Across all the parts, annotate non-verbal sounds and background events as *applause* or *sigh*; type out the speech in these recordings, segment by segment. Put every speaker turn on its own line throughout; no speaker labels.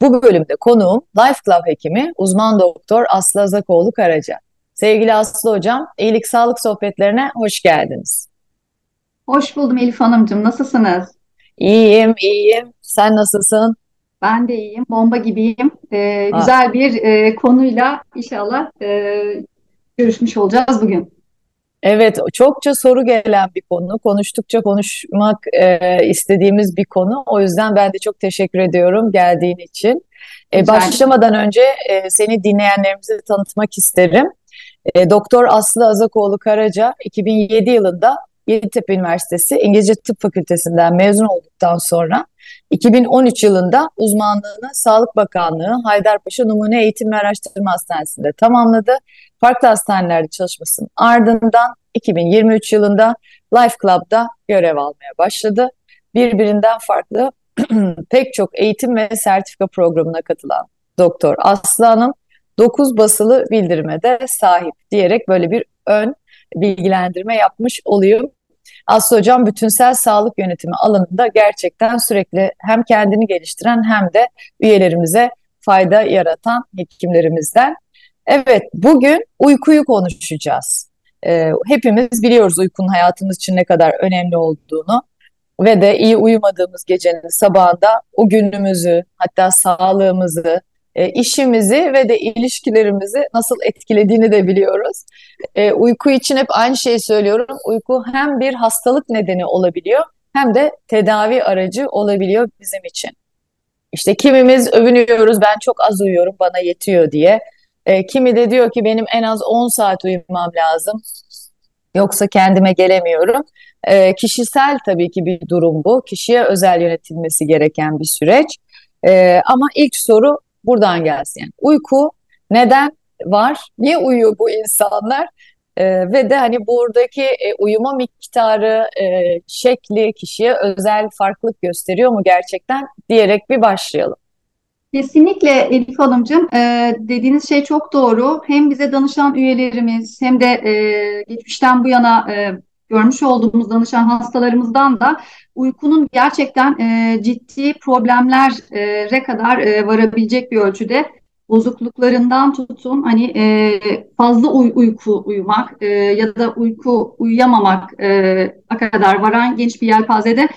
Bu bölümde konuğum Life Club hekimi uzman doktor Aslı Azakoğlu Karaca. Sevgili Aslı Hocam, İyilik Sağlık Sohbetlerine hoş geldiniz.
Hoş buldum Elif Hanımcığım. Nasılsınız?
İyiyim, iyiyim. Sen nasılsın?
Ben de iyiyim. Bomba gibiyim. Ee, güzel bir e, konuyla inşallah e, görüşmüş olacağız bugün.
Evet, çokça soru gelen bir konu. Konuştukça konuşmak e, istediğimiz bir konu. O yüzden ben de çok teşekkür ediyorum geldiğin için. E, başlamadan önce e, seni dinleyenlerimize tanıtmak isterim. E, Doktor Aslı Azakoğlu Karaca 2007 yılında Yeditepe Üniversitesi İngilizce Tıp Fakültesinden mezun olduktan sonra 2013 yılında uzmanlığını Sağlık Bakanlığı Haydarpaşa Numune Eğitim ve Araştırma Hastanesi'nde tamamladı. Farklı hastanelerde çalışmasının ardından 2023 yılında Life Club'da görev almaya başladı. Birbirinden farklı *clears throat* pek çok eğitim ve sertifika programına katılan Doktor Aslı Hanım 9 basılı bildirime de sahip diyerek böyle bir ön bilgilendirme yapmış olayım. Aslı Hocam bütünsel sağlık yönetimi alanında gerçekten sürekli hem kendini geliştiren hem de üyelerimize fayda yaratan hekimlerimizden. Evet, bugün uykuyu konuşacağız. Ee, hepimiz biliyoruz uykunun hayatımız için ne kadar önemli olduğunu ve de iyi uyumadığımız gecenin sabahında o günümüzü, hatta sağlığımızı, e, işimizi ve de ilişkilerimizi nasıl etkilediğini de biliyoruz. E, uyku için hep aynı şeyi söylüyorum. Uyku hem bir hastalık nedeni olabiliyor hem de tedavi aracı olabiliyor bizim için. İşte kimimiz övünüyoruz ben çok az uyuyorum bana yetiyor diye. E, kimi de diyor ki benim en az 10 saat uyumam lazım. Yoksa kendime gelemiyorum. E, kişisel tabii ki bir durum bu. Kişiye özel yönetilmesi gereken bir süreç. E, ama ilk soru buradan gelsin. Yani uyku neden var? Niye uyuyor bu insanlar? E, ve de hani buradaki e, uyuma miktarı, e, şekli kişiye özel farklılık gösteriyor mu gerçekten diyerek bir başlayalım.
Kesinlikle Elif Hanımcığım e, dediğiniz şey çok doğru. Hem bize danışan üyelerimiz hem de e, geçmişten bu yana e, görmüş olduğumuz danışan hastalarımızdan da uykunun gerçekten e, ciddi problemlere kadar e, varabilecek bir ölçüde bozukluklarından tutun hani e, fazla uy uyku uyumak e, ya da uyku uyuyamamak e, kadar varan genç bir yelpazede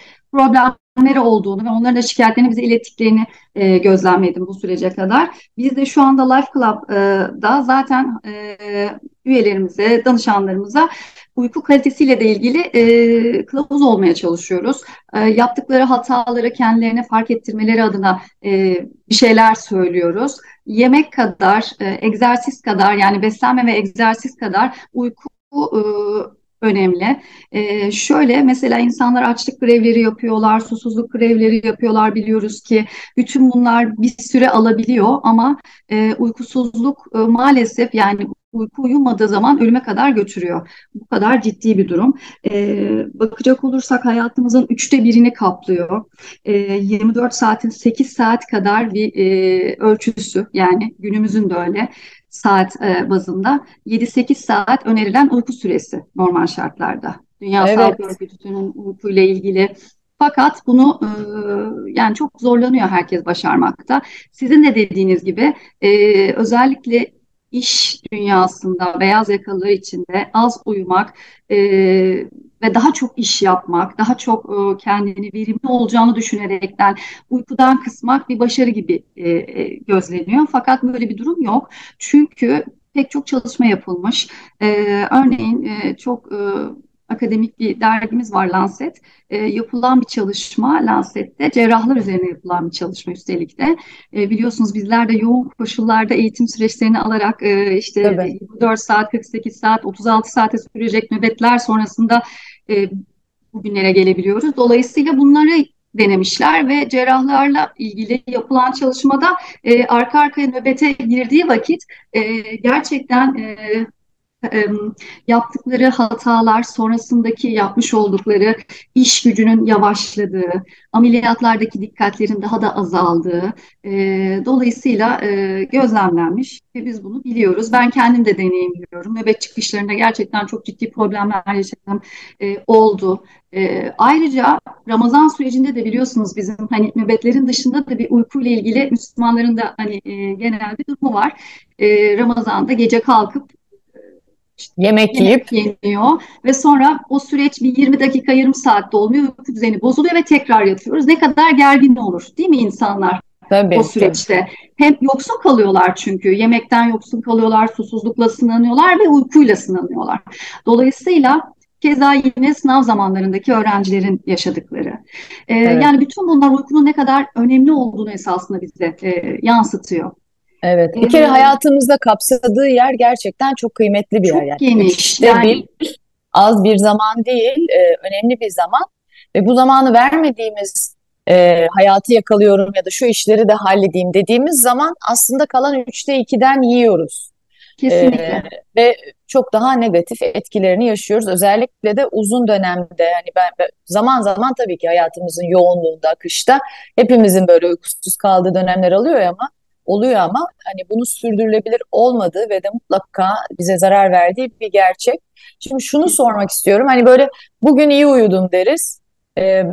problemleri olduğunu ve onların da şikayetlerini bize ilettiklerini e, gözlemledim bu sürece kadar. Biz de şu anda Life Club'da zaten e, üyelerimize, danışanlarımıza uyku kalitesiyle de ilgili e, kılavuz olmaya çalışıyoruz. E, yaptıkları hataları kendilerine fark ettirmeleri adına e, bir şeyler söylüyoruz. Yemek kadar, e, egzersiz kadar yani beslenme ve egzersiz kadar uyku e, önemli. Ee, şöyle mesela insanlar açlık grevleri yapıyorlar, susuzluk grevleri yapıyorlar biliyoruz ki bütün bunlar bir süre alabiliyor ama e, uykusuzluk e, maalesef yani uyku uyumadığı zaman ölüme kadar götürüyor. Bu kadar ciddi bir durum. Ee, bakacak olursak hayatımızın üçte birini kaplıyor. Ee, 24 saatin 8 saat kadar bir e, ölçüsü yani günümüzün de öyle saat e, bazında 7-8 saat önerilen uyku süresi normal şartlarda. Dünya evet. Sağlık Örgütü'nün uykuyla ilgili fakat bunu e, yani çok zorlanıyor herkes başarmakta. Sizin de dediğiniz gibi e, özellikle iş dünyasında beyaz yakalılar içinde az uyumak e, ve daha çok iş yapmak, daha çok e, kendini verimli olacağını düşünerekten uykudan kısmak bir başarı gibi e, e, gözleniyor. Fakat böyle bir durum yok. Çünkü pek çok çalışma yapılmış. E, örneğin e, çok e, akademik bir dergimiz var Lancet. E, yapılan bir çalışma Lancet'te cerrahlar üzerine yapılan bir çalışma üstelik de. E, biliyorsunuz bizler de yoğun koşullarda eğitim süreçlerini alarak e, işte evet. 4 saat, 48 saat, 36 saate sürecek nöbetler sonrasında e, bugünlere gelebiliyoruz. Dolayısıyla bunları denemişler ve cerrahlarla ilgili yapılan çalışmada e, arka arkaya nöbete girdiği vakit e, gerçekten e, yaptıkları hatalar sonrasındaki yapmış oldukları iş gücünün yavaşladığı, ameliyatlardaki dikkatlerin daha da azaldığı dolayısıyla gözlemlenmiş ve biz bunu biliyoruz. Ben kendim de deneyimliyorum. Nöbet çıkışlarında gerçekten çok ciddi problemler yaşadığım oldu. ayrıca Ramazan sürecinde de biliyorsunuz bizim hani nöbetlerin dışında da bir uykuyla ilgili Müslümanların da hani genel bir durumu var. Ramazan'da gece kalkıp
işte yemek yiyip
yeniyor ve sonra o süreç bir 20 dakika yarım saatte olmuyor. Uyku düzeni bozuluyor ve tekrar yatıyoruz. Ne kadar gergin olur değil mi insanlar? Tabii, o süreçte. Tabii. Hem yoksun kalıyorlar çünkü. Yemekten yoksun kalıyorlar, susuzlukla sınanıyorlar ve uykuyla sınanıyorlar. Dolayısıyla keza yine sınav zamanlarındaki öğrencilerin yaşadıkları. Ee, evet. Yani bütün bunlar uykunun ne kadar önemli olduğunu esasında bize e, yansıtıyor.
Evet. Bir kere hayatımızda kapsadığı yer gerçekten çok kıymetli bir
çok
yer. Yani.
geniş.
İşte yani... bir az bir zaman değil, e, önemli bir zaman ve bu zamanı vermediğimiz e, hayatı yakalıyorum ya da şu işleri de halledeyim dediğimiz zaman aslında kalan üçte ikiden yiyoruz.
Kesinlikle. E,
ve çok daha negatif etkilerini yaşıyoruz. Özellikle de uzun dönemde yani ben, ben zaman zaman tabii ki hayatımızın yoğunluğunda, akışta hepimizin böyle uykusuz kaldığı dönemler alıyor ama oluyor ama hani bunu sürdürülebilir olmadığı ve de mutlaka bize zarar verdiği bir gerçek. Şimdi şunu sormak istiyorum. Hani böyle bugün iyi uyudum deriz. Ee,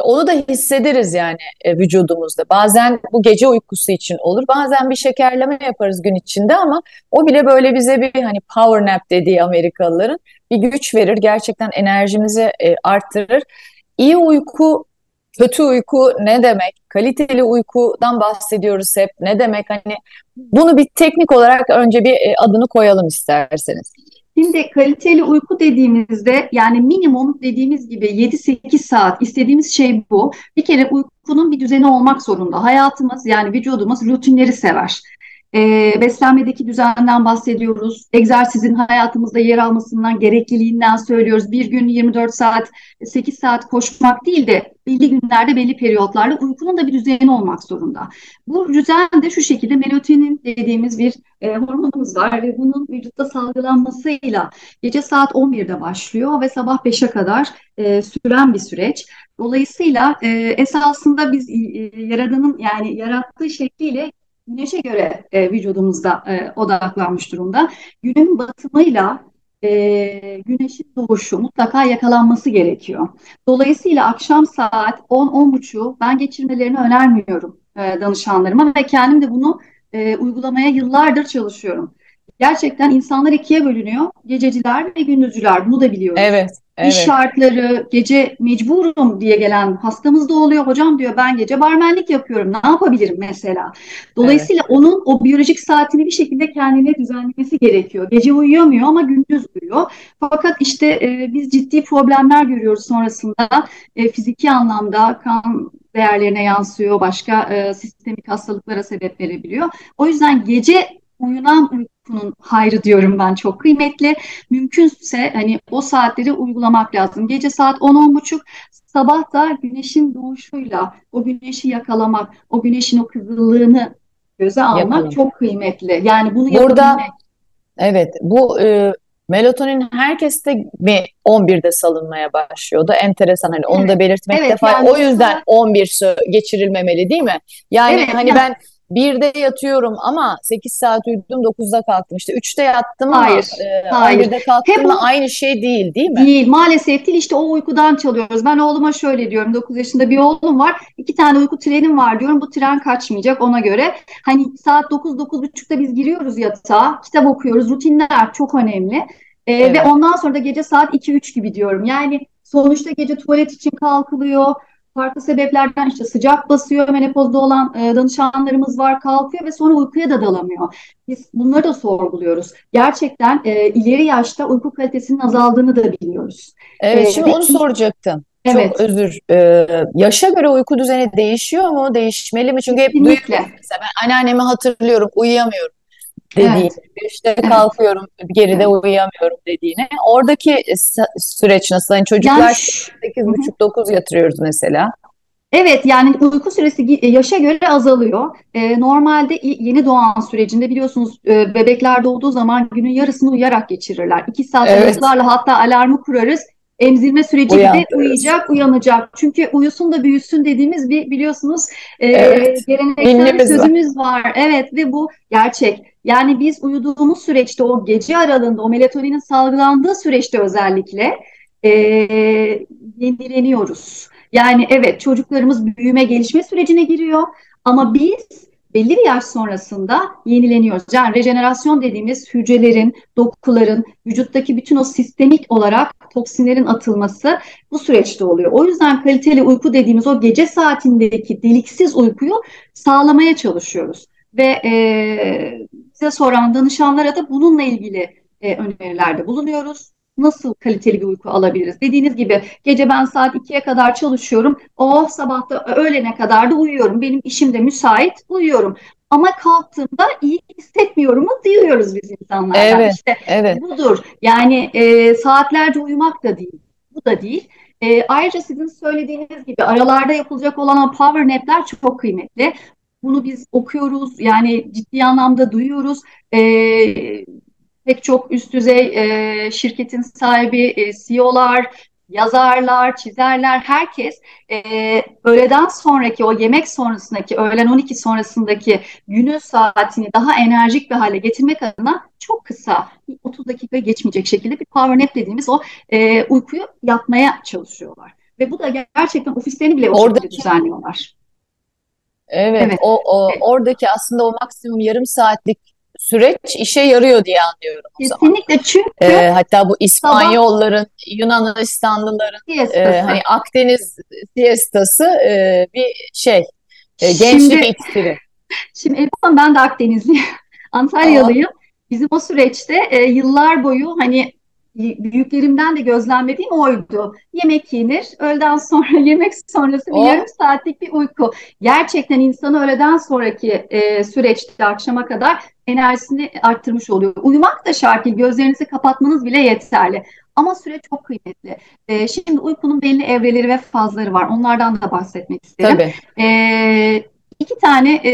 onu da hissederiz yani e, vücudumuzda. Bazen bu gece uykusu için olur. Bazen bir şekerleme yaparız gün içinde ama o bile böyle bize bir hani power nap dediği Amerikalıların bir güç verir. Gerçekten enerjimizi e, arttırır. İyi uyku kötü uyku ne demek? Kaliteli uykudan bahsediyoruz hep. Ne demek? Hani bunu bir teknik olarak önce bir e, adını koyalım isterseniz.
Şimdi kaliteli uyku dediğimizde yani minimum dediğimiz gibi 7-8 saat istediğimiz şey bu. Bir kere uykunun bir düzeni olmak zorunda. Hayatımız yani vücudumuz rutinleri sever. E, beslenmedeki düzenden bahsediyoruz. Egzersizin hayatımızda yer almasından, gerekliliğinden söylüyoruz. Bir gün 24 saat, 8 saat koşmak değil de belli günlerde, belli periyotlarla uykunun da bir düzeni olmak zorunda. Bu düzen de şu şekilde melatonin dediğimiz bir e, hormonumuz var ve bunun vücutta salgılanmasıyla gece saat 11'de başlıyor ve sabah 5'e kadar e, süren bir süreç. Dolayısıyla e, esasında biz e, Yaradan'ın yani yarattığı şekliyle güneşe göre e, vücudumuzda e, odaklanmış durumda. Günün batımıyla e, güneşin doğuşu mutlaka yakalanması gerekiyor. Dolayısıyla akşam saat 10-10.30 ben geçirmelerini önermiyorum e, danışanlarıma ve kendim de bunu e, uygulamaya yıllardır çalışıyorum. Gerçekten insanlar ikiye bölünüyor. Gececiler ve gündüzcüler. Bunu da biliyoruz.
Evet. Evet.
İş şartları, gece mecburum diye gelen hastamız da oluyor. Hocam diyor ben gece barmenlik yapıyorum. Ne yapabilirim mesela? Dolayısıyla evet. onun o biyolojik saatini bir şekilde kendine düzenlemesi gerekiyor. Gece uyuyamıyor ama gündüz uyuyor. Fakat işte e, biz ciddi problemler görüyoruz sonrasında. E, fiziki anlamda kan değerlerine yansıyor. Başka e, sistemik hastalıklara sebep verebiliyor. O yüzden gece uyunan uykunun hayrı diyorum ben çok kıymetli. Mümkünse hani o saatleri uygulamak lazım. Gece saat 10-10.30 sabah da güneşin doğuşuyla o güneşi yakalamak, o güneşin o kızıllığını göze almak Yapalım. çok kıymetli. Yani bunu
Burada yapabilmek. evet bu e, melatonin herkeste mi 11'de salınmaya başlıyordu. Enteresan hani evet. onu da belirtmek evet, Yani o yüzden 11 geçirilmemeli değil mi? Yani evet, hani yani, ben 1'de yatıyorum ama 8 saat uyudum 9'da kalktım. İşte 3'te yattım
hayır,
ama e, hayır. 11'de kalktım Hep o, aynı şey değil değil mi?
Değil maalesef değil işte o uykudan çalıyoruz. Ben oğluma şöyle diyorum 9 yaşında bir oğlum var. iki tane uyku trenim var diyorum bu tren kaçmayacak ona göre. Hani saat 9-9.30'da biz giriyoruz yatağa kitap okuyoruz rutinler çok önemli. Ee, evet. Ve ondan sonra da gece saat 2-3 gibi diyorum. Yani sonuçta gece tuvalet için kalkılıyor farklı sebeplerden işte sıcak basıyor, menopozda olan e, danışanlarımız var, kalkıyor ve sonra uykuya da dalamıyor. Biz bunları da sorguluyoruz. Gerçekten e, ileri yaşta uyku kalitesinin azaldığını da biliyoruz.
Evet, ee, şimdi onu soracaktım. Evet. Çok özür. Ee, yaşa göre uyku düzeni değişiyor mu? Değişmeli mi? Çünkü hep duyuyorum. Mesela ben anneannemi hatırlıyorum, uyuyamıyorum dediğini. Evet. İşte evet. kalkıyorum, geride uyuyamıyorum dediğini. Oradaki süreç nasıl? Hani çocuklar yani, 8.30-9 yatırıyoruz mesela.
Evet yani uyku süresi yaşa göre azalıyor. Ee, normalde yeni doğan sürecinde biliyorsunuz e, bebekler doğduğu zaman günün yarısını uyuyarak geçirirler. İki saat evet. hatta alarmı kurarız. Emzirme süreci de uyuyacak, uyanacak. Çünkü uyusun da büyüsün dediğimiz bir biliyorsunuz e, evet. geleneksel bir sözümüz var. var. Evet ve bu gerçek. Yani biz uyuduğumuz süreçte o gece aralığında o melatoninin salgılandığı süreçte özellikle e, yenileniyoruz. Yani evet çocuklarımız büyüme gelişme sürecine giriyor ama biz belli bir yaş sonrasında yenileniyoruz. Yani rejenerasyon dediğimiz hücrelerin, dokuların, vücuttaki bütün o sistemik olarak toksinlerin atılması bu süreçte oluyor. O yüzden kaliteli uyku dediğimiz o gece saatindeki deliksiz uykuyu sağlamaya çalışıyoruz. Ve e, bize soran danışanlara da bununla ilgili e, önerilerde bulunuyoruz nasıl kaliteli bir uyku alabiliriz? Dediğiniz gibi gece ben saat 2'ye kadar çalışıyorum. Oh sabahta öğlene kadar da uyuyorum. Benim işim de müsait uyuyorum. Ama kalktığımda iyi hissetmiyorum diyoruz biz insanlardan.
Evet, işte evet.
budur. Yani e, saatlerce uyumak da değil. Bu da değil. E, ayrıca sizin söylediğiniz gibi aralarda yapılacak olan o power nap'ler çok kıymetli. Bunu biz okuyoruz yani ciddi anlamda duyuyoruz. E, pek çok üst düzey e, şirketin sahibi, e, CEO'lar, yazarlar, çizerler, herkes e, öğleden sonraki o yemek sonrasındaki, öğlen 12 sonrasındaki günün saatini daha enerjik bir hale getirmek adına çok kısa, 30 dakika geçmeyecek şekilde bir power nap dediğimiz o e, uykuyu yapmaya çalışıyorlar. Ve bu da gerçekten ofislerini bile o Oradaki... düzenliyorlar.
Evet, evet. O, o oradaki aslında o maksimum yarım saatlik süreç işe yarıyor diye anlıyorum o
Kesinlikle
zaman.
çünkü
ee, hatta bu İspanyolların, Yunanistanlıların e, hani Akdeniz siestası e, bir şey e, gençlik şimdi, iksiri. *laughs*
Şimdi Elif ben de Akdenizliyim. *laughs* Antalyalıyım. Aa. Bizim o süreçte e, yıllar boyu hani büyüklerimden de gözlemlediğim oydu. Yemek yenir, öğleden sonra *laughs* yemek sonrası bir oh. yarım saatlik bir uyku. Gerçekten insanı öğleden sonraki e, süreçte akşama kadar enerjisini arttırmış oluyor. Uyumak da şart değil, gözlerinizi kapatmanız bile yeterli. Ama süre çok kıymetli. E, şimdi uykunun belli evreleri ve fazları var. Onlardan da bahsetmek isterim. Tabii. E, iki tane e,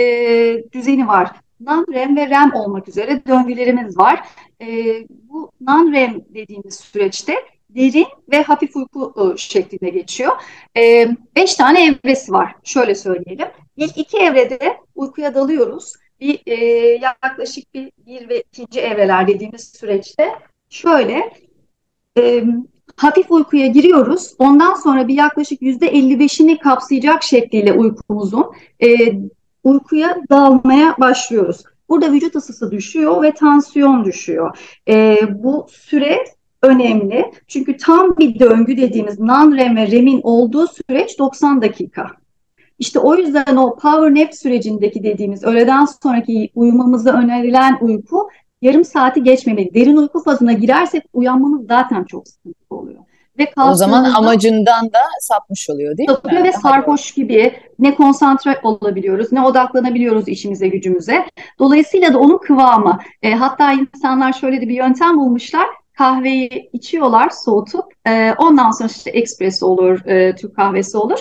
düzeni var. Non-REM ve REM olmak üzere döngülerimiz var. E, bu non-REM dediğimiz süreçte derin ve hafif uyku e, şeklinde geçiyor. E, beş tane evresi var. Şöyle söyleyelim. İlk iki evrede uykuya dalıyoruz. Bir e, yaklaşık bir, bir ve ikinci evreler dediğimiz süreçte şöyle e, hafif uykuya giriyoruz. Ondan sonra bir yaklaşık yüzde 55'ini kapsayacak şekliyle uykumuzun e, uykuya dalmaya başlıyoruz. Burada vücut ısısı düşüyor ve tansiyon düşüyor. E, bu süre önemli. Çünkü tam bir döngü dediğimiz non-REM ve REM'in olduğu süreç 90 dakika. İşte o yüzden o power nap sürecindeki dediğimiz öğleden sonraki uyumamıza önerilen uyku yarım saati geçmemeli. Derin uyku fazına girersek uyanmamız zaten çok sıkıntı oluyor.
Ve o zaman amacından da sapmış oluyor değil
sapıyor mi? Ve sarhoş gibi ne konsantre olabiliyoruz ne odaklanabiliyoruz işimize gücümüze. Dolayısıyla da onun kıvamı. E, hatta insanlar şöyle de bir yöntem bulmuşlar kahveyi içiyorlar soğutup e, ondan sonra işte espresso olur, e, Türk kahvesi olur.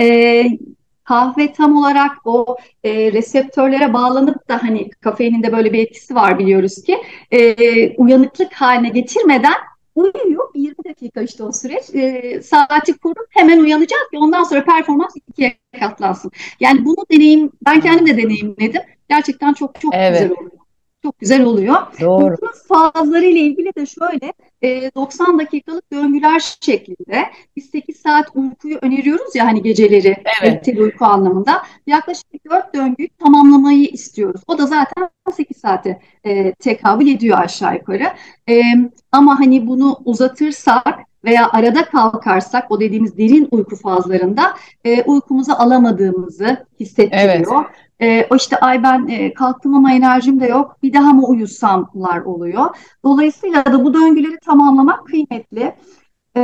E, kahve tam olarak o e, reseptörlere bağlanıp da hani kafeinin de böyle bir etkisi var biliyoruz ki e, uyanıklık haline getirmeden uyuyor. 20 dakika işte o süreç. E, saati kurup hemen uyanacak ki ondan sonra performans ikiye katlansın. Yani bunu deneyim, ben kendim de deneyimledim. Gerçekten çok çok evet. güzel oluyor çok güzel oluyor. Doğru. Uykunun fazları ile ilgili de şöyle e, 90 dakikalık döngüler şeklinde biz 8 saat uykuyu öneriyoruz ya hani geceleri evet. uyku anlamında. Yaklaşık 4 döngüyü tamamlamayı istiyoruz. O da zaten 8 saate e, tekabül ediyor aşağı yukarı. E, ama hani bunu uzatırsak veya arada kalkarsak o dediğimiz derin uyku fazlarında e, uykumuzu alamadığımızı hissettiriyor. Evet. E, o işte ay ben e, kalktım ama enerjim de yok bir daha mı uyusamlar oluyor. Dolayısıyla da bu döngüleri tamamlamak kıymetli.
E,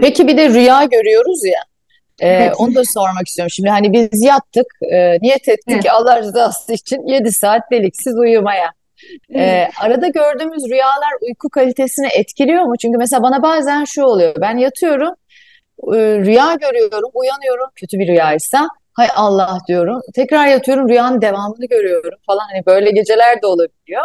Peki bir de rüya görüyoruz ya. Ee, evet. Onu da sormak istiyorum. Şimdi hani biz yattık, e, niyet ettik evet. Allah rızası için 7 saat deliksiz uyumaya. Ee, evet. arada gördüğümüz rüyalar uyku kalitesini etkiliyor mu? Çünkü mesela bana bazen şu oluyor. Ben yatıyorum, e, rüya görüyorum, uyanıyorum kötü bir rüyaysa hay Allah diyorum. Tekrar yatıyorum rüyanın devamını görüyorum falan hani böyle geceler de olabiliyor.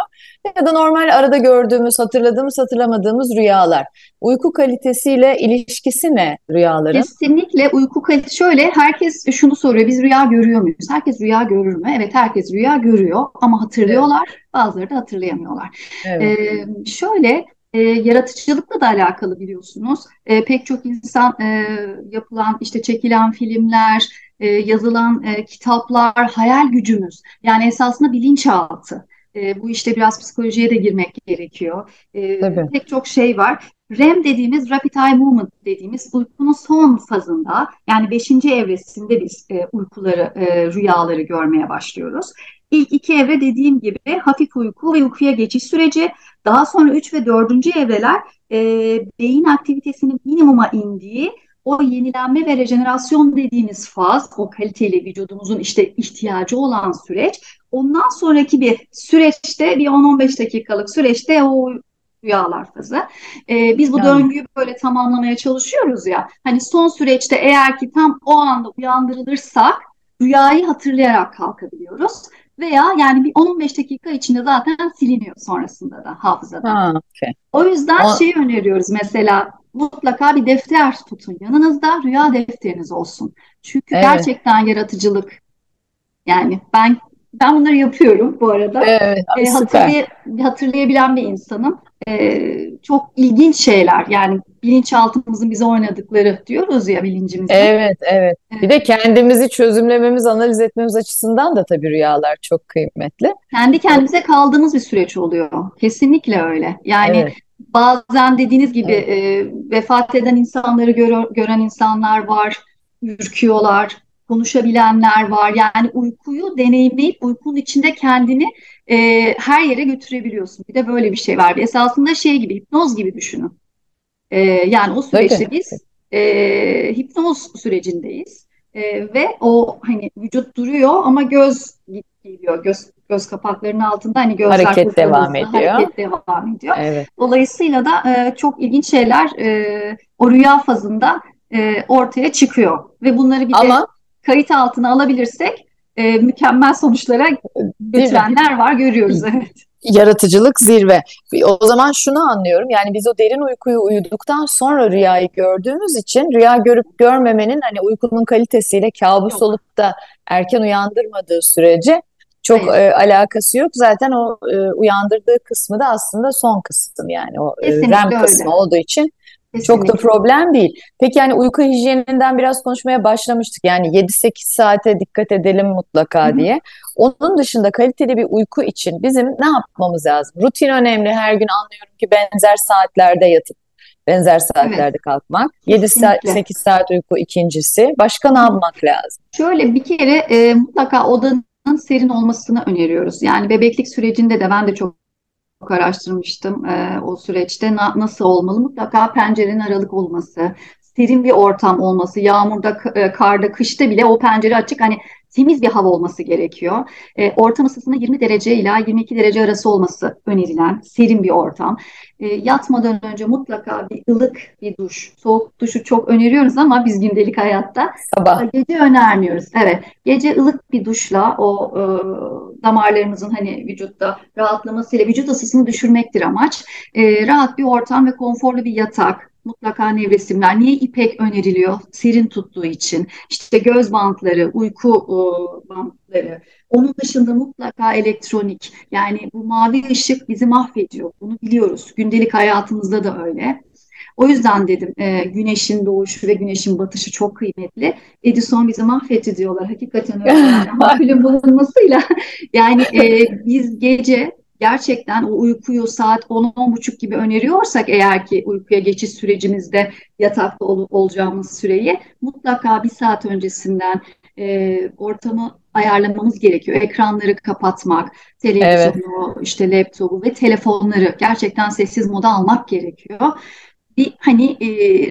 Ya da normal arada gördüğümüz, hatırladığımız, hatırlamadığımız rüyalar. Uyku kalitesiyle ilişkisi ne rüyaların?
Kesinlikle uyku kalitesi şöyle herkes şunu soruyor biz rüya görüyor muyuz? Herkes rüya görür mü? Evet herkes rüya görüyor ama hatırlıyorlar bazıları da hatırlayamıyorlar.
Evet.
Ee, şöyle e, yaratıcılıkla da alakalı biliyorsunuz. E, pek çok insan e, yapılan işte çekilen filmler, e, yazılan e, kitaplar, hayal gücümüz. Yani esasında bilinçaltı. E, bu işte biraz psikolojiye de girmek gerekiyor. E,
Tabii.
pek çok şey var. REM dediğimiz Rapid Eye Movement dediğimiz uykunun son fazında yani beşinci evresinde biz e, uykuları, e, rüyaları görmeye başlıyoruz. İlk iki evre dediğim gibi hafif uyku ve uykuya geçiş süreci. Daha sonra üç ve dördüncü evreler e, beyin aktivitesinin minimuma indiği o yenilenme ve rejenerasyon dediğimiz faz, o kaliteli vücudumuzun işte ihtiyacı olan süreç. Ondan sonraki bir süreçte bir 10-15 dakikalık süreçte o rüyalar fazı. Ee, biz bu
Yani.
döngüyü böyle tamamlamaya çalışıyoruz ya. Hani son süreçte eğer ki tam o anda uyandırılırsak rüyayı hatırlayarak kalkabiliyoruz. Veya yani bir 10-15 dakika içinde zaten siliniyor sonrasında da hafızadan.
Ha, okey.
O yüzden
O-
şeyi öneriyoruz mesela mutlaka bir defter tutun yanınızda rüya defteriniz olsun. Çünkü
Evet.
gerçekten yaratıcılık yani ben ben bunları yapıyorum bu arada.
Evet,
E,
süper.
hatırlay- hatırlayabilen bir insanım. E, çok ilginç şeyler yani bilinçaltımızın bize oynadıkları diyoruz ya bilincimizde.
Evet, evet. Bir de kendimizi çözümlememiz, analiz etmemiz açısından da tabii rüyalar çok kıymetli.
Kendi kendimize kaldığımız bir süreç oluyor. Kesinlikle öyle. Yani
Evet.
bazen dediğiniz gibi
Evet.
e, vefat eden insanları gör- gören insanlar var, ürküyorlar, konuşabilenler var. Yani uykuyu deneyimleyip uykunun içinde kendini e, her yere götürebiliyorsun. Bir de böyle bir şey var. Esasında şey gibi, hipnoz gibi düşünün. E, yani o süreçte biz e, hipnoz sürecindeyiz. E, ve o hani vücut duruyor ama göz geliyor. Göz göz kapaklarının altında hani gözler
Hareket devam ediyor.
hareket devam ediyor.
Evet.
Dolayısıyla da e, çok ilginç şeyler e, o rüya fazında e, ortaya çıkıyor ve bunları bir de
Ama
kayıt altına alabilirsek e, mükemmel sonuçlara götürenler var görüyoruz. Evet.
Yaratıcılık zirve. O zaman şunu anlıyorum. Yani biz o derin uykuyu uyuduktan sonra rüyayı gördüğümüz için rüya görüp görmemenin hani uykunun kalitesiyle kabus
Yok.
olup da erken uyandırmadığı sürece çok e, alakası yok. Zaten o e, uyandırdığı kısmı da aslında son kısım yani o e, REM
öyle.
kısmı olduğu için çok da
Kesinlikle.
problem değil. Peki yani uyku hijyeninden biraz konuşmaya başlamıştık. Yani 7-8 saate dikkat edelim mutlaka
Hı hı.
diye. Onun dışında kaliteli bir uyku için bizim ne yapmamız lazım? Rutin önemli. Her gün anlıyorum ki benzer saatlerde yatıp benzer saatlerde kalkmak. 7 saat,
Kesinlikle.
8 saat uyku ikincisi. Başka ne yapmak lazım?
Şöyle bir kere e, mutlaka odanın serin olmasını öneriyoruz. Yani bebeklik sürecinde de ben de çok çok araştırmıştım e, o süreçte. Na- nasıl olmalı? Mutlaka pencerenin aralık olması, serin bir ortam olması, yağmurda, e, karda, kışta bile o pencere açık. Hani temiz bir hava olması gerekiyor. E, ortam ısısının 20 derece ila 22 derece arası olması önerilen serin bir ortam. E, yatmadan önce mutlaka bir ılık bir duş, soğuk duşu çok öneriyoruz ama biz gündelik hayatta
Sabah.
Gece önermiyoruz. Evet. Gece ılık bir duşla o e, damarlarımızın hani vücutta rahatlamasıyla vücut ısısını düşürmektir amaç. E, rahat bir ortam ve konforlu bir yatak. Mutlaka nevresimler. Niye ipek öneriliyor? Serin tuttuğu için. İşte göz bantları, uyku e, bantları. Onun dışında mutlaka elektronik. Yani bu mavi ışık bizi mahvediyor. Bunu biliyoruz. Gündelik hayatımızda da öyle. O yüzden dedim e, güneşin doğuşu ve güneşin batışı çok kıymetli. Edison bizi mahvetti diyorlar. Hakikaten öyle. *laughs* Ampulün bulunmasıyla yani e, biz gece gerçekten o uykuyu saat 10-10.30 gibi öneriyorsak eğer ki uykuya geçiş sürecimizde yatakta ol- olacağımız süreyi mutlaka bir saat öncesinden e, ortamı ayarlamamız gerekiyor. Ekranları kapatmak, televizyonu, işte laptopu ve telefonları gerçekten sessiz moda almak gerekiyor. Bir hani e,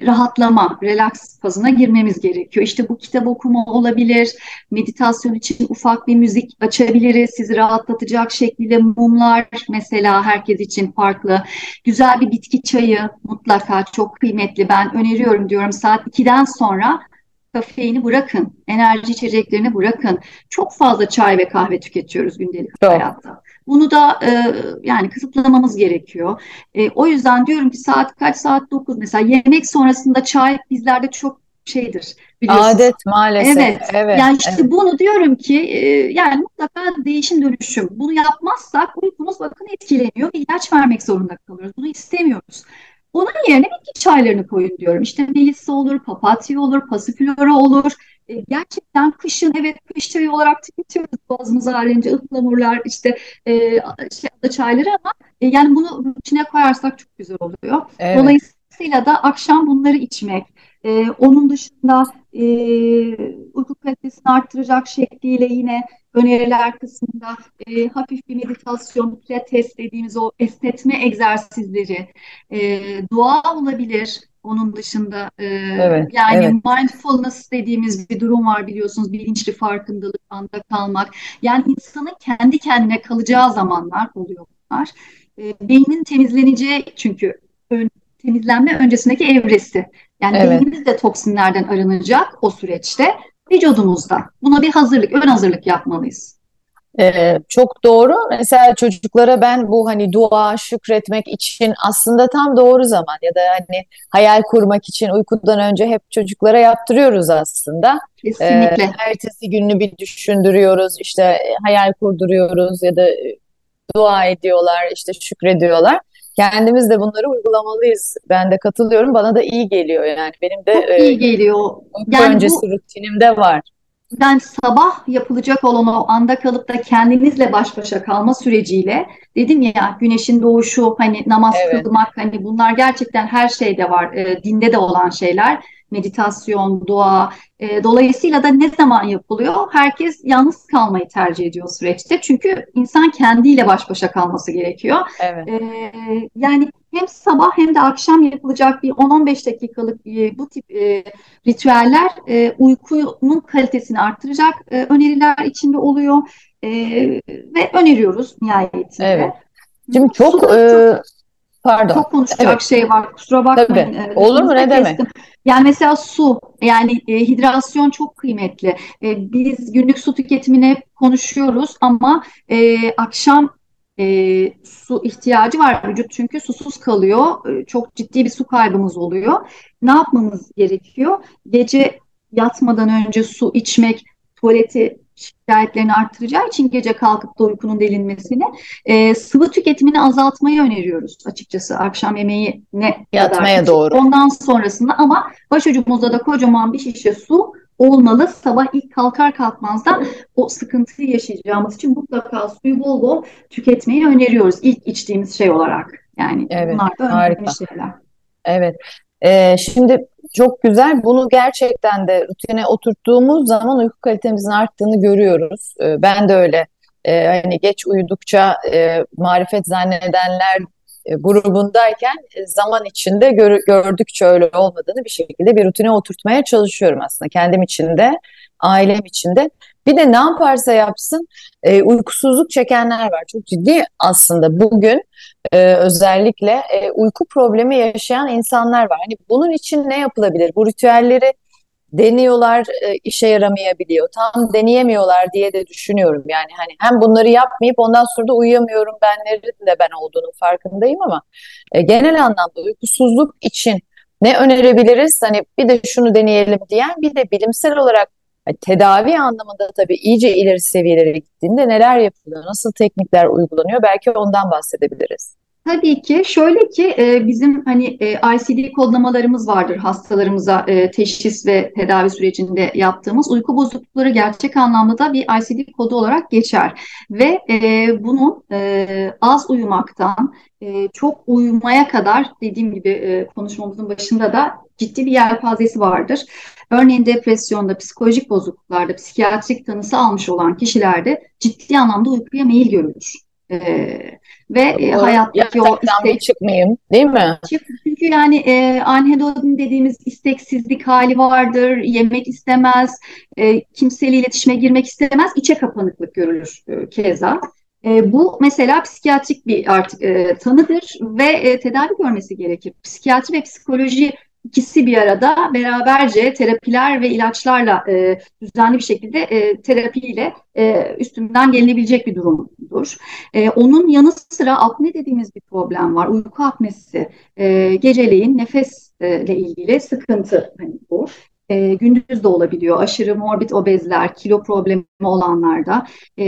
rahatlama, relax fazına girmemiz gerekiyor. İşte bu kitap okuma olabilir, meditasyon için ufak bir müzik açabiliriz, sizi rahatlatacak şekilde mumlar mesela herkes için farklı. Güzel bir bitki çayı mutlaka çok kıymetli. Ben öneriyorum diyorum saat 2'den sonra kafeini bırakın, enerji içeceklerini bırakın. Çok fazla çay ve kahve tüketiyoruz gündelik
Çok.
hayatta. Bunu da e, yani kısıtlamamız gerekiyor. E, o yüzden diyorum ki saat kaç saat 9 mesela yemek sonrasında çay bizlerde çok şeydir biliyorsunuz.
Adet maalesef.
Evet.
Evet.
Yani işte
evet.
bunu diyorum ki e, yani mutlaka değişim dönüşüm. Bunu yapmazsak uykumuz bakın etkileniyor ve ilaç vermek zorunda kalıyoruz. Bunu istemiyoruz. Onun yerine bitki çaylarını koyun diyorum. İşte melisa olur, papatya olur, pasiflora olur. E, gerçekten kışın evet kış çayı olarak tüketiyoruz boğazımız ağrıyınca ıhlamurlar işte e, şey, ada çayları ama e, yani bunu rutine koyarsak çok güzel oluyor.
Evet.
Dolayısıyla da akşam bunları içmek, e, onun dışında e, uyku kalitesini arttıracak şekliyle yine öneriler kısmında e, hafif bir meditasyon, pilates dediğimiz o esnetme egzersizleri, e, dua olabilir. Onun dışında e,
Evet,
yani
evet.
mindfulness dediğimiz bir durum var biliyorsunuz. Bilinçli farkındalık, anda kalmak. Yani insanın kendi kendine kalacağı zamanlar oluyor bunlar. E, beynin temizleneceği çünkü ön- temizlenme öncesindeki evresi. Yani
Evet.
beynimiz de toksinlerden arınacak o süreçte vücudumuzda. Buna bir hazırlık, ön hazırlık yapmalıyız.
Ee, çok doğru. Mesela çocuklara ben bu hani dua, şükretmek için aslında tam doğru zaman ya da hani hayal kurmak için uykudan önce hep çocuklara yaptırıyoruz aslında. Ee,
Kesinlikle.
ertesi gününü bir düşündürüyoruz, işte hayal kurduruyoruz ya da e, dua ediyorlar, işte şükrediyorlar. Kendimiz de bunları uygulamalıyız. Ben de katılıyorum. Bana da iyi geliyor yani. Benim de
Çok
e,
iyi geliyor. Yani
öncesi
bu
rutinimde var.
Yani sabah yapılacak olan o anda kalıp da kendinizle baş başa kalma süreciyle dedim ya güneşin doğuşu hani namaz
Evet.
kılmak hani bunlar gerçekten her şeyde var. E, dinde de olan şeyler. Meditasyon, dua. E, dolayısıyla da ne zaman yapılıyor? Herkes yalnız kalmayı tercih ediyor süreçte. Çünkü insan kendiyle baş başa kalması gerekiyor.
Evet.
Ee, yani hem sabah hem de akşam yapılacak bir 10-15 dakikalık e, bu tip e, ritüeller e, uykunun kalitesini arttıracak e, öneriler içinde oluyor E, ve öneriyoruz nihayetinde.
Evet. Şimdi çok
Suda
e, pardon.
çok konuşacak
Evet.
şey var. Kusura bakmayın.
Tabii. Olur mu? Ne demek?
Yani mesela su, yani e, hidrasyon çok kıymetli. E, biz günlük su tüketimini hep konuşuyoruz ama e, akşam e, su ihtiyacı var vücut çünkü susuz kalıyor. E, çok ciddi bir su kaybımız oluyor. Ne yapmamız gerekiyor? Gece yatmadan önce su içmek, tuvaleti şikayetlerini arttıracağı için gece kalkıp da uykunun delinmesini e, sıvı tüketimini azaltmayı öneriyoruz açıkçası akşam yemeği ne
Yatmaya
kadar
doğru.
Ondan sonrasında ama başucumuzda da kocaman bir şişe su olmalı. Sabah ilk kalkar kalkmaz da o sıkıntıyı yaşayacağımız için mutlaka suyu bol bol tüketmeyi öneriyoruz ilk içtiğimiz şey olarak. Yani
Evet,
bunlar da
harika.
önemli şeyler.
Evet. Ee, şimdi çok güzel. Bunu gerçekten de rutine oturttuğumuz zaman uyku kalitemizin arttığını görüyoruz. Ee, ben de öyle. Ee, hani geç uyudukça e, marifet zannedenler grubundayken e, zaman içinde gör- gördükçe öyle olmadığını bir şekilde bir rutine oturtmaya çalışıyorum aslında. Kendim için de, ailem için de. Bir de ne yaparsa yapsın e, uykusuzluk çekenler var. Çok ciddi aslında bugün e, özellikle e, uyku problemi yaşayan insanlar var. Hani bunun için ne yapılabilir? Bu ritüelleri deniyorlar, e, işe yaramayabiliyor. Tam deneyemiyorlar diye de düşünüyorum. Yani hani hem bunları yapmayıp ondan sonra da uyuyamıyorum benlerin de ben olduğunun farkındayım ama e, genel anlamda uykusuzluk için ne önerebiliriz? Hani bir de şunu deneyelim diyen bir de bilimsel olarak e, tedavi anlamında tabii iyice ileri seviyelere gittiğinde neler yapılıyor, nasıl teknikler uygulanıyor? Belki ondan bahsedebiliriz.
Tabii ki şöyle ki e, bizim hani e, ICD kodlamalarımız vardır hastalarımıza e, teşhis ve tedavi sürecinde yaptığımız uyku bozuklukları gerçek anlamda da bir ICD kodu olarak geçer ve e, bunun e, az uyumaktan e, çok uyumaya kadar dediğim gibi e, konuşmamızın başında da ciddi bir yelpazesi vardır. Örneğin depresyonda, psikolojik bozukluklarda, psikiyatrik tanısı almış olan kişilerde ciddi anlamda uykuya meyil görülür. Ve e,
Doğru.
hayattaki o istek
çıkmayayım, değil mi?
Çünkü Çünkü yani e, anhedon dediğimiz isteksizlik hali vardır, yemek istemez, e, kimseyle iletişime girmek istemez, içe kapanıklık görülür e, keza. E, bu mesela psikiyatrik bir artık e, tanıdır ve e, tedavi görmesi gerekir. Psikiyatri ve psikoloji ikisi bir arada beraberce terapiler ve ilaçlarla e, düzenli bir şekilde e, terapiyle e, üstünden gelinebilecek bir durumdur. E, onun yanı sıra apne dediğimiz bir problem var. Uyku apnesi. E, geceleyin nefesle ilgili sıkıntı hani bu. E, gündüz de olabiliyor. Aşırı morbid obezler, kilo problemi olanlarda e,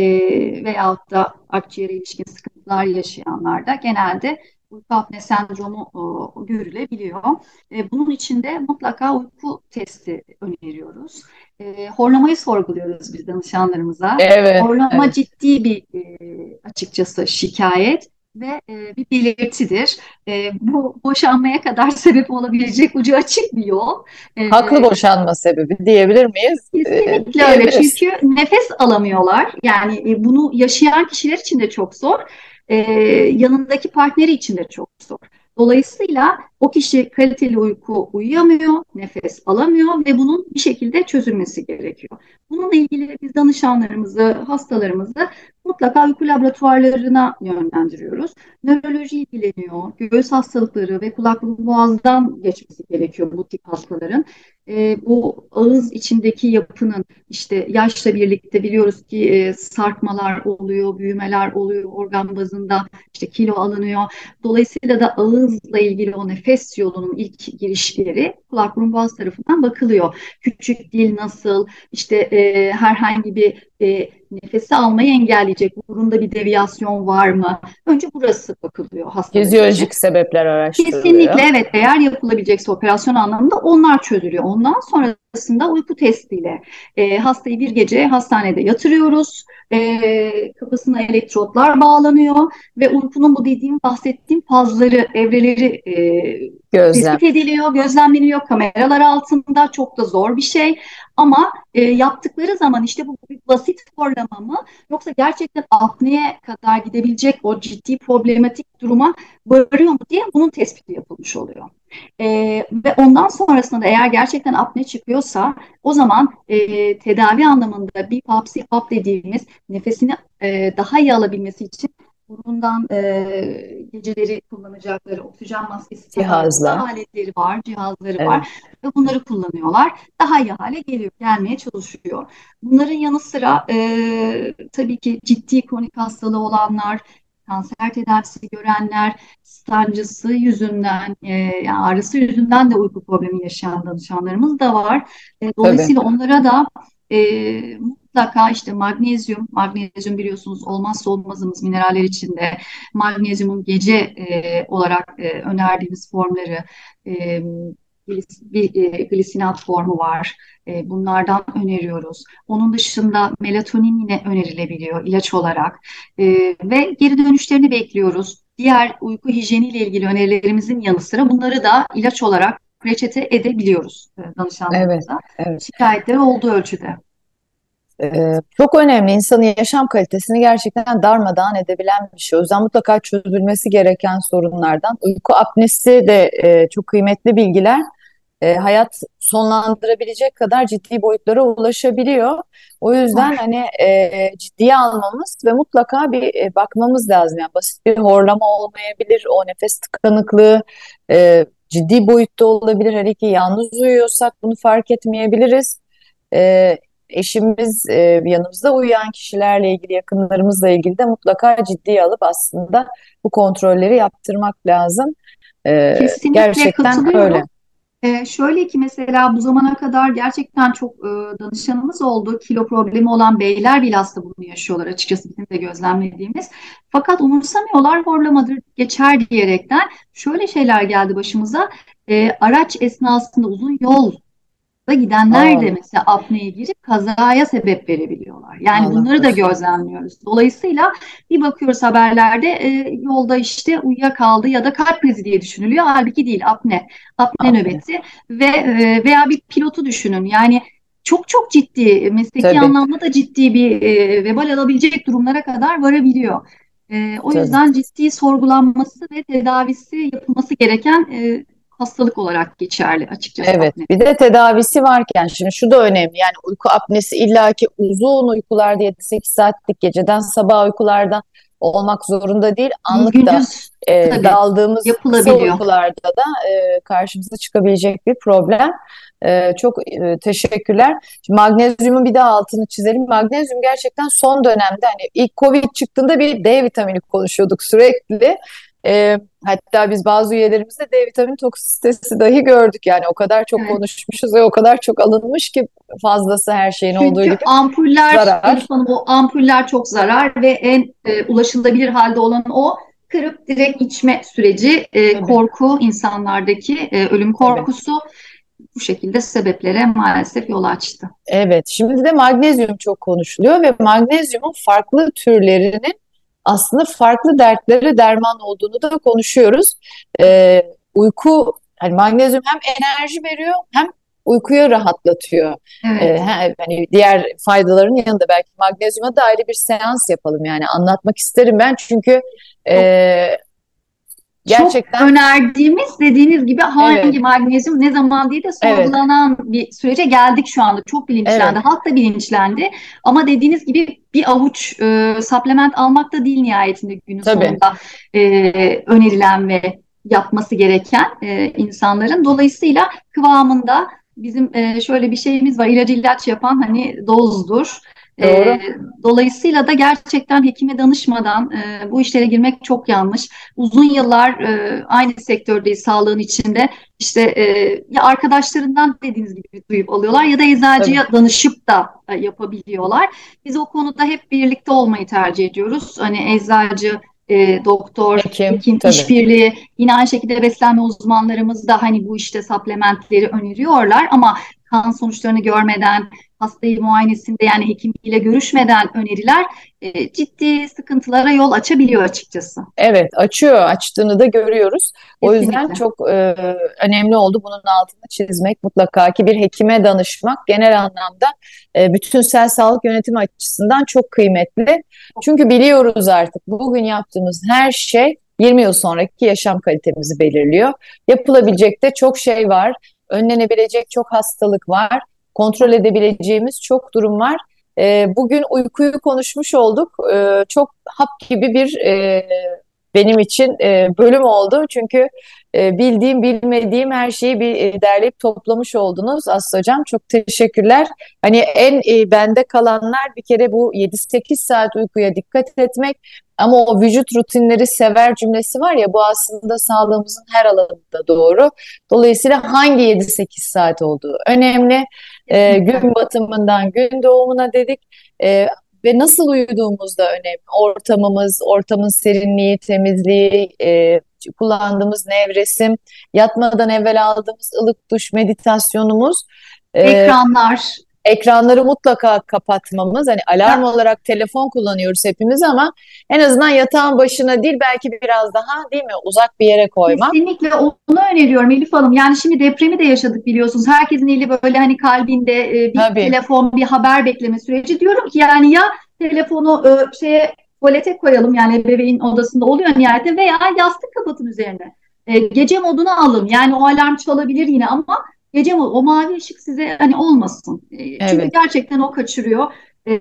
veyahut da akciğere ilişkin sıkıntılar yaşayanlarda genelde uyku apne sendromu o, görülebiliyor. E, bunun için de mutlaka uyku testi öneriyoruz. E, horlamayı sorguluyoruz biz danışanlarımıza.
Evet.
Horlama
evet.
ciddi bir e, açıkçası şikayet ve e, bir belirtidir. E, bu boşanmaya kadar *laughs* sebep olabilecek ucu açık bir yol.
E, Haklı boşanma sebebi diyebilir miyiz?
Kesinlikle öyle. Çünkü nefes alamıyorlar. Yani e, bunu yaşayan kişiler için de çok zor e, yanındaki partneri için de çok zor. Dolayısıyla o kişi kaliteli uyku uyuyamıyor, nefes alamıyor ve bunun bir şekilde çözülmesi gerekiyor. Bununla ilgili biz danışanlarımızı, hastalarımızı mutlaka uyku laboratuvarlarına yönlendiriyoruz. Nöroloji ilgileniyor, göğüs hastalıkları ve kulak boğazdan geçmesi gerekiyor bu tip hastaların. E, bu ağız içindeki yapının işte yaşla birlikte biliyoruz ki e, sarkmalar oluyor, büyümeler oluyor organ bazında, işte kilo alınıyor. Dolayısıyla da ağızla ilgili o nefes yolunun ilk girişleri kulak burun boğaz tarafından bakılıyor. Küçük dil nasıl, işte e, herhangi bir e, nefesi almayı engelleyecek. Burunda bir deviyasyon var mı? Önce burası bakılıyor hastalık
Fizyolojik sebepler araştırılıyor.
Kesinlikle evet. Eğer yapılabilecekse operasyon anlamında onlar çözülüyor. Ondan sonrasında uyku testiyle e, hastayı bir gece hastanede yatırıyoruz. E, kafasına elektrotlar bağlanıyor ve uykunun bu dediğim bahsettiğim fazları, evreleri e, Gözlem. tespit ediliyor, gözlemleniyor kameralar altında. Çok da zor bir şey. Ama e, yaptıkları zaman işte bu basit horlama mı yoksa gerçekten apneye kadar gidebilecek o ciddi problematik duruma varıyor mu diye bunun tespiti yapılmış oluyor. E, ve ondan sonrasında da eğer gerçekten apne çıkıyorsa o zaman e, tedavi anlamında bir PAP, CPAP dediğimiz nefesini e, daha iyi alabilmesi için burundan e, geceleri kullanacakları oksijen maskesi
cihazlar
aletleri var, cihazları evet. var ve bunları kullanıyorlar. Daha iyi hale geliyor, gelmeye çalışıyor. Bunların yanı sıra e, tabii ki ciddi kronik hastalığı olanlar, kanser tedavisi görenler, sancısı yüzünden, e, yani ağrısı yüzünden de uyku problemi yaşayan danışanlarımız da var. E, dolayısıyla Tabii. onlara da e, mutlaka işte magnezyum, magnezyum biliyorsunuz olmazsa olmazımız mineraller içinde. Magnezyumun gece e, olarak e, önerdiğimiz formları, e, bir e, glisinat formu var. E, bunlardan öneriyoruz. Onun dışında melatonin yine önerilebiliyor ilaç olarak. E, ve geri dönüşlerini bekliyoruz. Diğer uyku hijyeniyle ilgili önerilerimizin yanı sıra bunları da ilaç olarak reçete edebiliyoruz danışanlarımıza. Evet, evet. Şikayetleri olduğu ölçüde.
Ee, çok önemli. İnsanın yaşam kalitesini gerçekten darmadağın edebilen bir şey. O yüzden mutlaka çözülmesi gereken sorunlardan. Uyku apnesi de e, çok kıymetli bilgiler. E, hayat sonlandırabilecek kadar ciddi boyutlara ulaşabiliyor. O yüzden hani e, ciddiye almamız ve mutlaka bir e, bakmamız lazım. Yani basit bir horlama olmayabilir, o nefes tıkanıklığı e, ciddi boyutta olabilir. Hele ki yalnız uyuyorsak bunu fark etmeyebiliriz. E, eşimiz e, yanımızda uyuyan kişilerle ilgili, yakınlarımızla ilgili de mutlaka ciddiye alıp aslında bu kontrolleri yaptırmak lazım.
E, Kesinlikle gerçekten öyle. Ee, şöyle ki mesela bu zamana kadar gerçekten çok e, danışanımız oldu. Kilo problemi olan beyler bile aslında bunu yaşıyorlar açıkçası bizim de gözlemlediğimiz. Fakat umursamıyorlar horlamadır geçer diyerekten şöyle şeyler geldi başımıza. E, araç esnasında uzun yol da gidenler de mesela apneye girip kazaya sebep verebiliyorlar. Yani Allah bunları da gözlemliyoruz. Dolayısıyla bir bakıyoruz haberlerde e, yolda işte uyuyakaldı ya da kalp krizi diye düşünülüyor. Halbuki değil apne. Apne, apne. nöbeti ve e, veya bir pilotu düşünün. Yani çok çok ciddi mesleki Tabii. anlamda da ciddi bir e, vebal alabilecek durumlara kadar varabiliyor. E, o Tabii. yüzden ciddi sorgulanması ve tedavisi yapılması gereken e, hastalık olarak geçerli açıkçası.
Evet, bir de tedavisi varken şimdi şu da önemli. Yani uyku apnesi illaki uzun uykularda 7-8 saatlik geceden sabah uykulardan olmak zorunda değil. Anlık da e,
tabii,
daldığımız kısa uykularda da e, karşımıza çıkabilecek bir problem. E, çok e, teşekkürler. Şimdi magnezyumun bir daha altını çizelim. Magnezyum gerçekten son dönemde hani ilk Covid çıktığında bir D vitamini konuşuyorduk sürekli. E, hatta biz bazı üyelerimizde D vitamini toksisitesi dahi gördük. Yani o kadar çok
Evet.
konuşmuşuz ve o kadar çok alınmış ki fazlası her şeyin olduğu
Çünkü
gibi.
ampuller,
zarar.
Hanım, o ampuller çok zarar ve en e, ulaşılabilir halde olan o kırıp direkt içme süreci, e,
Tabii.
korku insanlardaki e, ölüm korkusu bu şekilde sebeplere maalesef yol açtı.
Evet, şimdi de magnezyum çok konuşuluyor ve magnezyumun farklı türlerinin aslında farklı dertlere derman olduğunu da konuşuyoruz. Ee, uyku, hani magnezyum hem enerji veriyor hem uykuyu rahatlatıyor.
Evet.
Ee, hani diğer faydaların yanında belki magnezyuma da ayrı bir seans yapalım yani anlatmak isterim ben çünkü e, gerçekten
Çok önerdiğimiz dediğiniz gibi hangi
Evet.
magnezyum ne zaman diye de
Evet.
sorgulanan bir sürece geldik şu anda. Çok bilinçlendi.
Evet.
Halk da bilinçlendi. Ama dediğiniz gibi bir avuç e, supplement almak da değil nihayetinde günün
Tabii.
sonunda e, önerilen ve yapması gereken e, insanların. Dolayısıyla kıvamında bizim e, şöyle bir şeyimiz var. İlacı ilaç yapan hani dozdur. E, dolayısıyla da gerçekten hekime danışmadan e, bu işlere girmek çok yanlış uzun yıllar e, aynı sektördeyiz sağlığın içinde. İşte e, ya arkadaşlarından dediğiniz gibi duyup alıyorlar ya da eczacıya danışıp da e, yapabiliyorlar. Biz o konuda hep birlikte olmayı tercih ediyoruz. Hani eczacı, e, doktor,
Hekim,
hekim
tabii.
işbirliği, yine aynı şekilde beslenme uzmanlarımız da hani bu işte supplementleri öneriyorlar ama kan sonuçlarını görmeden, hastayı muayenesinde yani hekimiyle görüşmeden öneriler e, ciddi sıkıntılara yol açabiliyor açıkçası.
Evet, açıyor, açtığını da görüyoruz. O yüzden
Kesinlikle.
çok e, önemli oldu bunun altını çizmek mutlaka ki bir hekime danışmak genel anlamda e, bütünsel sağlık yönetimi açısından çok kıymetli. Çünkü biliyoruz artık bugün yaptığımız her şey 20 yıl sonraki yaşam kalitemizi belirliyor. Yapılabilecek de çok şey var, önlenebilecek çok hastalık var, kontrol edebileceğimiz çok durum var. E, bugün uykuyu konuşmuş olduk. E, çok hap gibi bir e, benim için e, bölüm oldu. Çünkü e, bildiğim bilmediğim her şeyi bir e, derleyip toplamış oldunuz Aslı Hocam. Çok teşekkürler. Hani en e, bende kalanlar bir kere bu 7-8 saat uykuya dikkat etmek ama o vücut rutinleri sever cümlesi var ya bu aslında sağlığımızın her alanında doğru. Dolayısıyla hangi 7-8 saat olduğu önemli. E, gün batımından gün doğumuna dedik. E, ve nasıl uyuduğumuz da önemli. Ortamımız, ortamın serinliği, temizliği, e, kullandığımız nevresim, yatmadan evvel aldığımız ılık duş, meditasyonumuz, e,
Ekranlar,
ekranları mutlaka kapatmamız. Hani alarm olarak telefon kullanıyoruz hepimiz ama en azından yatağın başına değil belki biraz daha değil mi uzak bir yere koymak.
Kesinlikle onu öneriyorum Elif Hanım. Yani şimdi depremi de yaşadık biliyorsunuz. Herkesin eli böyle hani kalbinde e, bir
Tabii.
telefon, bir haber bekleme süreci. Diyorum ki yani ya telefonu e, şeye tuvalete koyalım yani bebeğin odasında oluyor nihayetinde veya yastık kapatın üzerine. E, gece modunu alın. Yani o alarm çalabilir yine ama gece o mavi ışık size hani olmasın. E, çünkü
Evet.
gerçekten o kaçırıyor. E,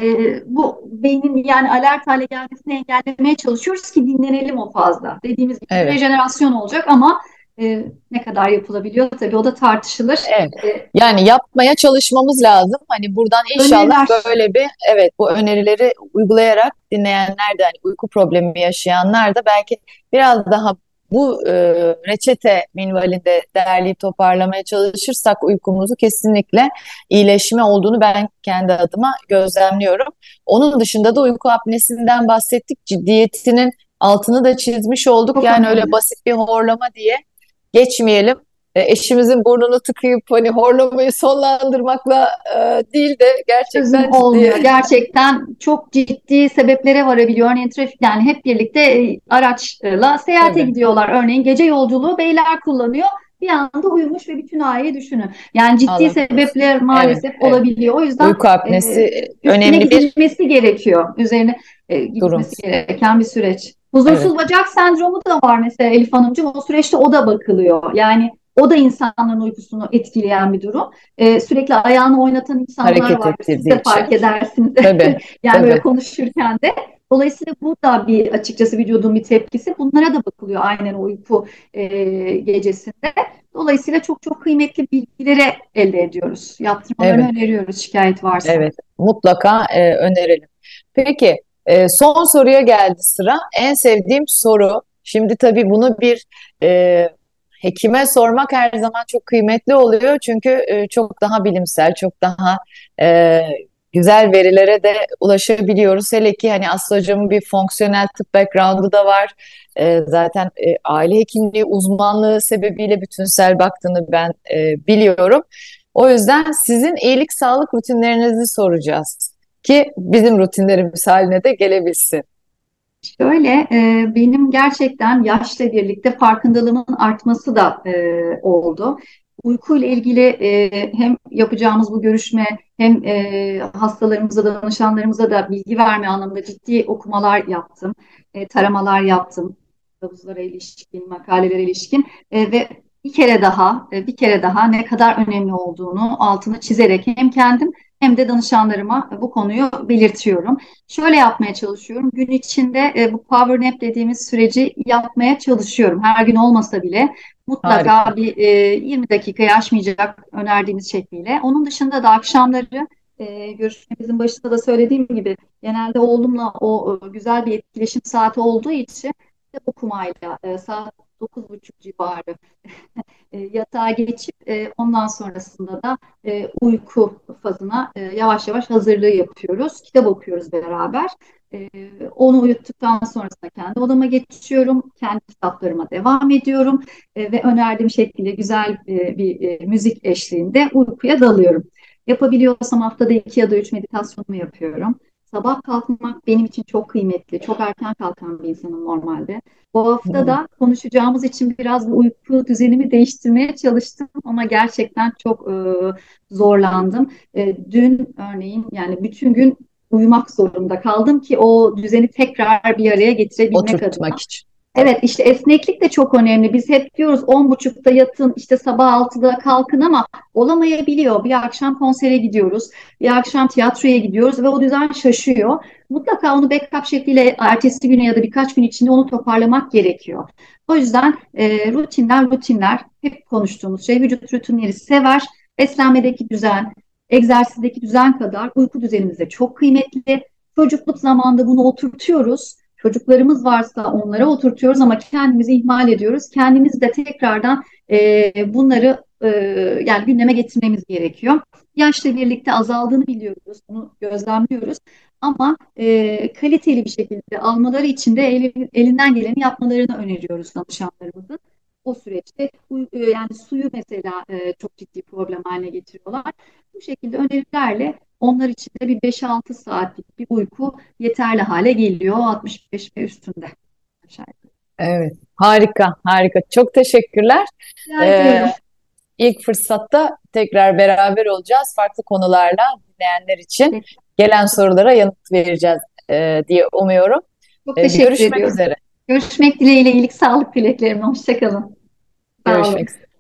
bu beynin yani alert hale gelmesini engellemeye çalışıyoruz ki dinlenelim o fazla. Dediğimiz gibi
Evet.
rejenerasyon olacak ama e, ne kadar yapılabiliyor tabii o da tartışılır.
Evet.
E,
Yani yapmaya çalışmamız lazım. Hani buradan inşallah
Öneriler.
böyle bir evet bu önerileri uygulayarak dinleyenler de hani uyku problemi yaşayanlar da belki biraz daha bu e, reçete minvalinde derleyip toparlamaya çalışırsak uykumuzu kesinlikle iyileşme olduğunu ben kendi adıma gözlemliyorum. Onun dışında da uyku apnesinden bahsettik. Ciddiyetinin altını da çizmiş olduk. Yani öyle basit bir horlama diye geçmeyelim. E, eşimizin burnunu tıkayıp hani horlamayı sonlandırmakla e, değil de gerçekten
çözüm
ciddi-
olmuyor. Gerçekten çok ciddi sebeplere varabiliyor. Örneğin trafik yani hep birlikte e, araçla seyahate
Tabii.
gidiyorlar. Örneğin gece yolculuğu beyler kullanıyor. Bir anda uyumuş ve bütün aileyi düşünün. Yani ciddi
Allah
sebepler maalesef
Evet, evet.
olabiliyor. O yüzden
Uyku apnesi
üstüne
önemli bir
gidilmesi gerekiyor. Üzerine e, gidilmesi
Durum.
gereken bir süreç. Huzursuz bacak sendromu da var mesela Elif Hanımcığım. O süreçte o da bakılıyor. Yani O da insanların uykusunu etkileyen bir durum. E, sürekli ayağını oynatan insanlar
Hareket
var. Siz de fark edersiniz.
Tabii, *laughs*
yani
tabii.
böyle konuşurken de. Dolayısıyla bu da bir açıkçası vücudun bir tepkisi. Bunlara da bakılıyor aynen uyku e, gecesinde. Dolayısıyla çok çok kıymetli bilgilere elde ediyoruz. Yaptırmalarını
Evet.
öneriyoruz şikayet varsa.
Evet, mutlaka e, önerelim. Peki, e, son soruya geldi sıra. En sevdiğim soru. Şimdi tabii bunu bir e, hekime sormak her zaman çok kıymetli oluyor. Çünkü e, çok daha bilimsel, çok daha e, güzel verilere de ulaşabiliyoruz. Hele ki hani hocamın bir fonksiyonel tıp background'u da var. E, zaten e, aile hekimliği uzmanlığı sebebiyle bütünsel baktığını ben e, biliyorum. O yüzden sizin iyilik sağlık rutinlerinizi soracağız ki bizim rutinlerimiz haline de gelebilsin.
Şöyle, e, benim gerçekten yaşla birlikte farkındalığımın artması da e, oldu. Uykuyla ilgili e, hem yapacağımız bu görüşme hem e, hastalarımıza, danışanlarımıza da bilgi verme anlamında ciddi okumalar yaptım, e, taramalar yaptım, kılavuzlara ilişkin, makalelere ilişkin. E, ve bir kere daha, e, bir kere daha ne kadar önemli olduğunu altını çizerek hem kendim hem de danışanlarıma bu konuyu belirtiyorum. Şöyle yapmaya çalışıyorum. Gün içinde e, bu power nap dediğimiz süreci yapmaya çalışıyorum. Her gün olmasa bile mutlaka bir e, 20 dakikayı aşmayacak önerdiğimiz şekliyle. Onun dışında da akşamları e, görüşmemizin başında da söylediğim gibi genelde oğlumla o e, güzel bir etkileşim saati olduğu için okumayla e, saat 9.30 civarı *laughs* e, yatağa geçip e, ondan sonrasında da e, uyku fazına yavaş yavaş hazırlığı yapıyoruz. Kitap okuyoruz beraber. Onu uyuttuktan sonrasında kendi odama geçiyorum. Kendi kitaplarıma devam ediyorum. Ve önerdiğim şekilde güzel bir müzik eşliğinde uykuya dalıyorum. Yapabiliyorsam haftada iki ya da üç meditasyonumu yapıyorum. Sabah kalkmak benim için çok kıymetli. Çok erken kalkan bir insanım normalde. Bu hafta da konuşacağımız için biraz bu uyku düzenimi değiştirmeye çalıştım ama gerçekten çok e, zorlandım. E, dün örneğin yani bütün gün uyumak zorunda kaldım ki o düzeni tekrar bir araya getirebilmek
Oturtmak
adına.
için.
Evet işte esneklik de çok önemli. Biz hep diyoruz 10.30'da yatın işte sabah 6'da kalkın ama olamayabiliyor. Bir akşam konsere gidiyoruz, bir akşam tiyatroya gidiyoruz ve o düzen şaşıyor. Mutlaka onu backup şekliyle ertesi güne ya da birkaç gün içinde onu toparlamak gerekiyor. O yüzden e, rutinler rutinler hep konuştuğumuz şey vücut rutinleri sever. Beslenmedeki düzen, egzersizdeki düzen kadar uyku düzenimiz de çok kıymetli. Çocukluk zamanında bunu oturtuyoruz. Çocuklarımız varsa onlara oturtuyoruz ama kendimizi ihmal ediyoruz. Kendimiz de tekrardan e, bunları e, yani gündeme getirmemiz gerekiyor. Yaşla birlikte azaldığını biliyoruz, bunu gözlemliyoruz. Ama e, kaliteli bir şekilde almaları için de el, elinden geleni yapmalarını öneriyoruz danışanlarımızın. O süreçte e, yani suyu mesela e, çok ciddi problem haline getiriyorlar. Bu şekilde önerilerle onlar için de bir 5-6 saatlik bir uyku yeterli hale geliyor 65 ve üstünde.
Evet, harika, harika. Çok teşekkürler. Ee, ilk fırsatta tekrar beraber olacağız. Farklı konularla dinleyenler için gelen sorulara yanıt vereceğiz e, diye umuyorum.
Çok teşekkür
Görüşmek
ediyorum.
üzere.
Görüşmek dileğiyle iyilik sağlık dileklerimle. Hoşçakalın.
Görüşmek üzere.